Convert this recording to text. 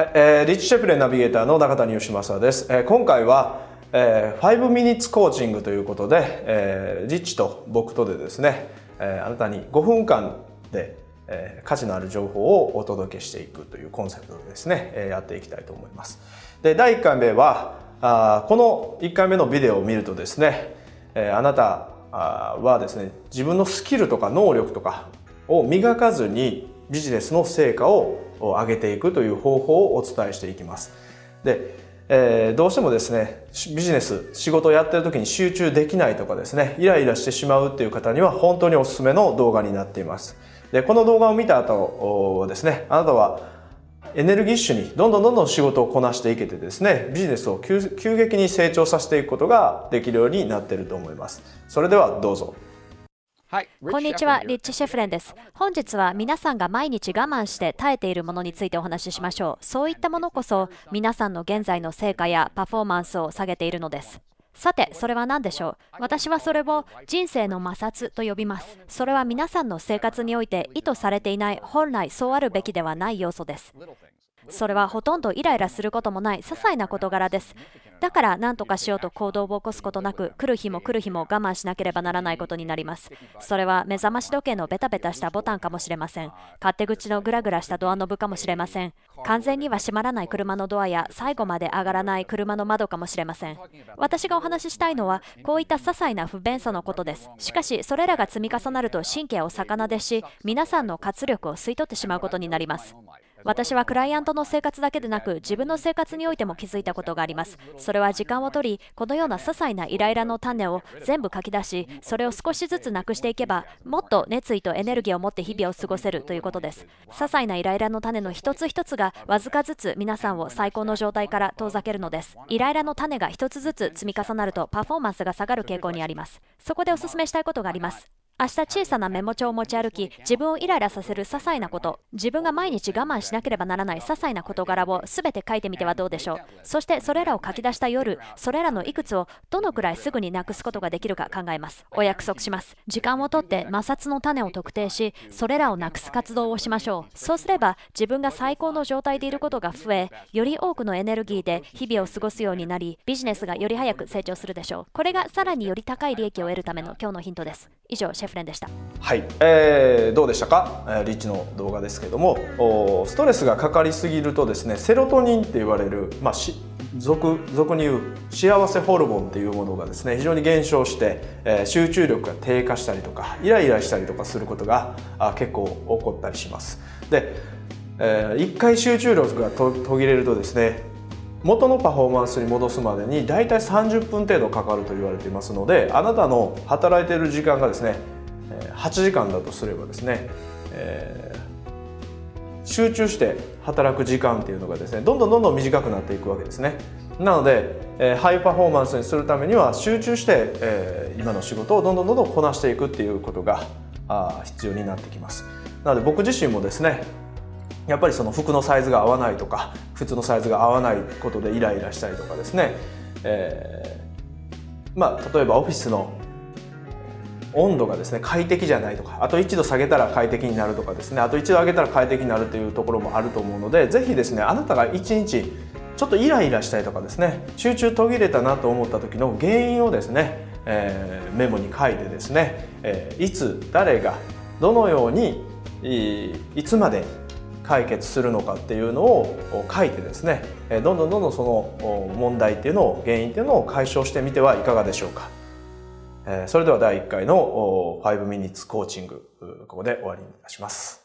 はいえー、リッチシェフレナビゲーターの中谷義正です。えー、今回は、えー、5 minutes コーチングということで、えー、リッチと僕とでですね、えー、あなたに5分間で、えー、価値のある情報をお届けしていくというコンセプトでですね、えー、やっていきたいと思います。で、第1回目は、あこの1回目のビデオを見るとですね、えー、あなたはですね、自分のスキルとか能力とかを磨かずにビジネスの成果を上げていくという方法をお伝えしていきます。で、えー、どうしてもですね、ビジネス、仕事をやってる時に集中できないとかですね、イライラしてしまうっていう方には本当におすすめの動画になっています。で、この動画を見た後ですね、あなたはエネルギッシュにどんどんどんどん仕事をこなしていけてですね、ビジネスを急激に成長させていくことができるようになっていると思います。それではどうぞ。こんにちは、リッチ・シェフレンです。本日は皆さんが毎日我慢して耐えているものについてお話ししましょう。そういったものこそ皆さんの現在の成果やパフォーマンスを下げているのです。さて、それは何でしょう？私はそれを人生の摩擦と呼びます。それは皆さんの生活において意図されていない本来そうあるべきではない要素です。それはほとんどイライラすることもない些細な事柄です。だから何とかしようと行動を起こすことなく来る日も来る日も我慢しなければならないことになります。それは目覚まし時計のベタベタしたボタンかもしれません。勝手口のグラグラしたドアノブかもしれません。完全には閉まらない車のドアや最後まで上がらない車の窓かもしれません。私がお話ししたいのはこういった些細な不便さのことです。しかしそれらが積み重なると神経を逆なでし皆さんの活力を吸い取ってしまうことになります。私はクライアントの生活だけでなく自分の生活においても気づいたことがあります。それは時間を取りこのような些細なイライラの種を全部書き出しそれを少しずつなくしていけばもっと熱意とエネルギーを持って日々を過ごせるということです。些細なイライラの種の一つ一つがわずかずつ皆さんを最高の状態から遠ざけるのです。イライラの種が一つずつ積み重なるとパフォーマンスが下がる傾向にあります。そこでお勧めしたいことがあります。明日小さなメモ帳を持ち歩き、自分をイライラさせる些細なこと、自分が毎日我慢しなければならない些細な事柄を全て書いてみてはどうでしょう。そしてそれらを書き出した夜、それらのいくつをどのくらいすぐになくすことができるか考えます。お約束します。時間をとって摩擦の種を特定し、それらをなくす活動をしましょう。そうすれば自分が最高の状態でいることが増え、より多くのエネルギーで日々を過ごすようになり、ビジネスがより早く成長するでしょう。これがさらにより高い利益を得るための今日のヒントです。以上、フレンでした。はい、えー、どうでしたか、えー、リッチの動画ですけども。ストレスがかかりすぎるとですねセロトニンって言われる、まあ、し俗俗に言う幸せホルモンっていうものがですね非常に減少して、えー、集中力が低下したりとかイライラしたりとかすることがあ結構起こったりします。で、えー、一回集中力が途切れるとですね元のパフォーマンスに戻すまでに大体30分程度かかると言われていますのであなたの働いている時間がですね8時間だとすればですね、えー、集中して働く時間っていうのがですねどんどんどんどん短くなっていくわけですね。なので、えー、ハイパフォーマンスにするためには集中して、えー、今の仕事をどんどんどんどんこなしていくっていうことがあ必要になってきます。なので僕自身もですねやっぱりその服のサイズが合わないとか靴のサイズが合わないことでイライラしたりとかですね、えー、まあ例えばオフィスの温度がですね快適じゃないとかあと1度下げたら快適になるとかですねあと1度上げたら快適になるというところもあると思うので是非ですねあなたが1日ちょっとイライラしたりとかですね集中途切れたなと思った時の原因をですね、えー、メモに書いてですね、えー、いつ誰がどのようにいつまで解決するのかっていうのを書いてですねどんどんどんどんその問題っていうのを原因っていうのを解消してみてはいかがでしょうか。それでは第1回の5 minutes コーチング、ここで終わりにいたします。